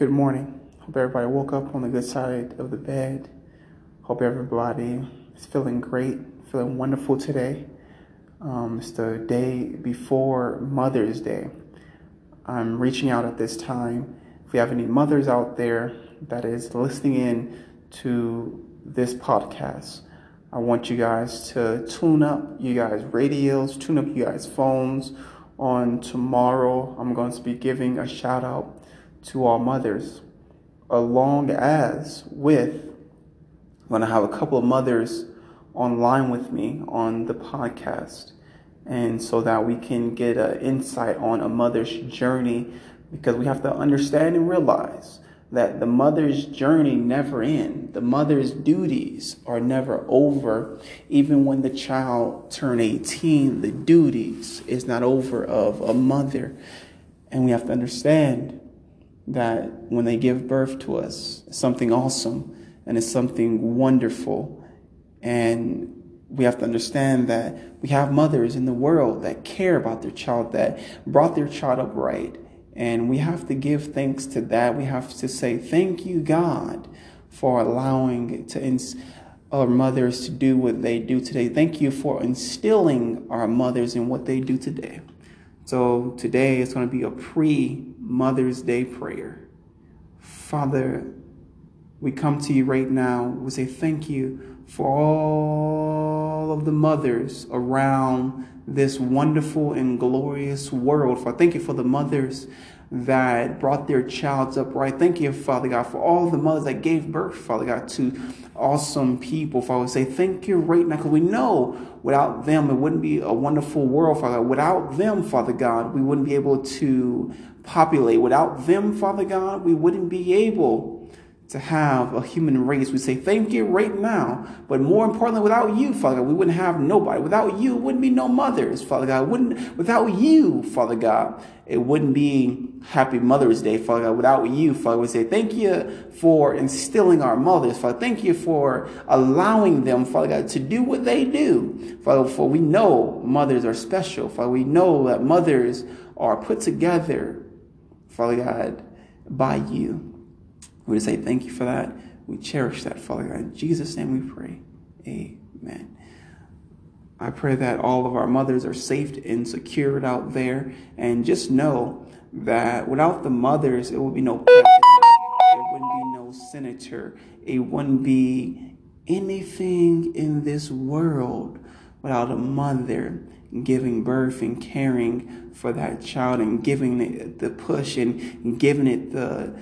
Good morning. Hope everybody woke up on the good side of the bed. Hope everybody is feeling great, feeling wonderful today. Um, it's the day before Mother's Day. I'm reaching out at this time. If we have any mothers out there that is listening in to this podcast, I want you guys to tune up you guys' radios, tune up you guys' phones. On tomorrow, I'm going to be giving a shout out to all mothers, along as with, I'm going to have a couple of mothers online with me on the podcast. And so that we can get an insight on a mother's journey, because we have to understand and realize that the mother's journey never ends. The mother's duties are never over. Even when the child turn 18, the duties is not over of a mother. And we have to understand that when they give birth to us, something awesome and it's something wonderful. And we have to understand that we have mothers in the world that care about their child, that brought their child up right. And we have to give thanks to that. We have to say, Thank you, God, for allowing to ins- our mothers to do what they do today. Thank you for instilling our mothers in what they do today. So today is going to be a pre Mother's Day prayer. Father, we come to you right now. We say thank you for all of the mothers around this wonderful and glorious world. For thank you for the mothers that brought their childs upright. Thank you, Father God, for all the mothers that gave birth, Father God, to awesome people. Father, we say thank you right now because we know without them it wouldn't be a wonderful world, Father. Without them, Father God, we wouldn't be able to populate. Without them, Father God, we wouldn't be able to have a human race. We say thank you right now. But more importantly, without you, Father God, we wouldn't have nobody. Without you, it wouldn't be no mothers, Father God. Wouldn't without you, Father God, it wouldn't be Happy Mother's Day, Father God. Without you, Father, we say thank you for instilling our mothers, Father. Thank you for allowing them, Father God, to do what they do. Father, for we know mothers are special. Father, we know that mothers are put together, Father God, by you. We just say thank you for that. We cherish that, Father God. In Jesus' name we pray. Amen. I pray that all of our mothers are safe and secured out there. And just know that without the mothers, it would be no president, it wouldn't be no senator, it wouldn't be anything in this world without a mother giving birth and caring for that child and giving it the push and giving it the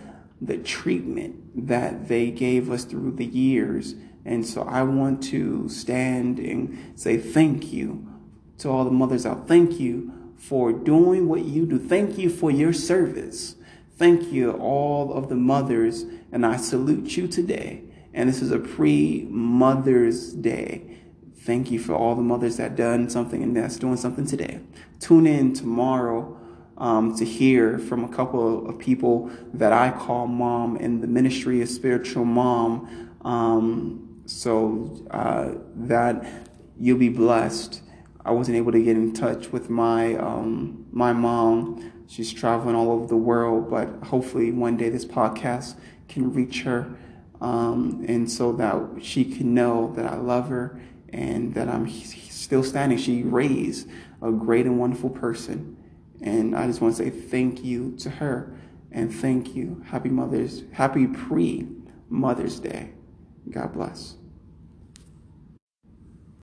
the treatment that they gave us through the years. And so I want to stand and say thank you to all the mothers out. Thank you for doing what you do. Thank you for your service. Thank you, all of the mothers, and I salute you today. And this is a pre Mother's Day. Thank you for all the mothers that done something and that's doing something today. Tune in tomorrow um, to hear from a couple of people that I call mom in the ministry of spiritual mom. Um, so uh, that you'll be blessed. I wasn't able to get in touch with my um, my mom. She's traveling all over the world, but hopefully one day this podcast can reach her, um, and so that she can know that I love her and that I'm still standing. She raised a great and wonderful person. And I just want to say thank you to her and thank you. Happy Mother's, happy pre Mother's Day. God bless.